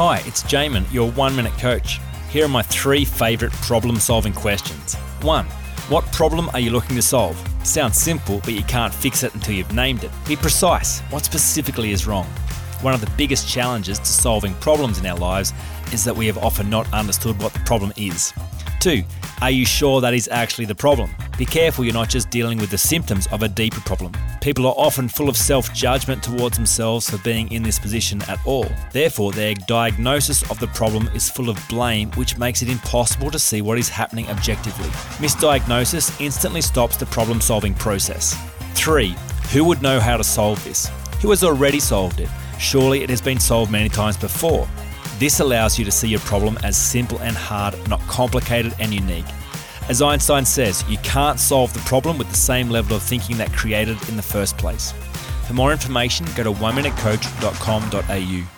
Hi, it's Jamin, your one minute coach. Here are my three favourite problem solving questions. 1. What problem are you looking to solve? Sounds simple, but you can't fix it until you've named it. Be precise. What specifically is wrong? One of the biggest challenges to solving problems in our lives is that we have often not understood what the problem is. 2. Are you sure that is actually the problem? Be careful you're not just dealing with the symptoms of a deeper problem. People are often full of self judgment towards themselves for being in this position at all. Therefore, their diagnosis of the problem is full of blame, which makes it impossible to see what is happening objectively. Misdiagnosis instantly stops the problem solving process. 3. Who would know how to solve this? Who has already solved it? Surely it has been solved many times before. This allows you to see your problem as simple and hard, not complicated and unique. As Einstein says, you can't solve the problem with the same level of thinking that created it in the first place. For more information, go to oneminutecoach.com.au.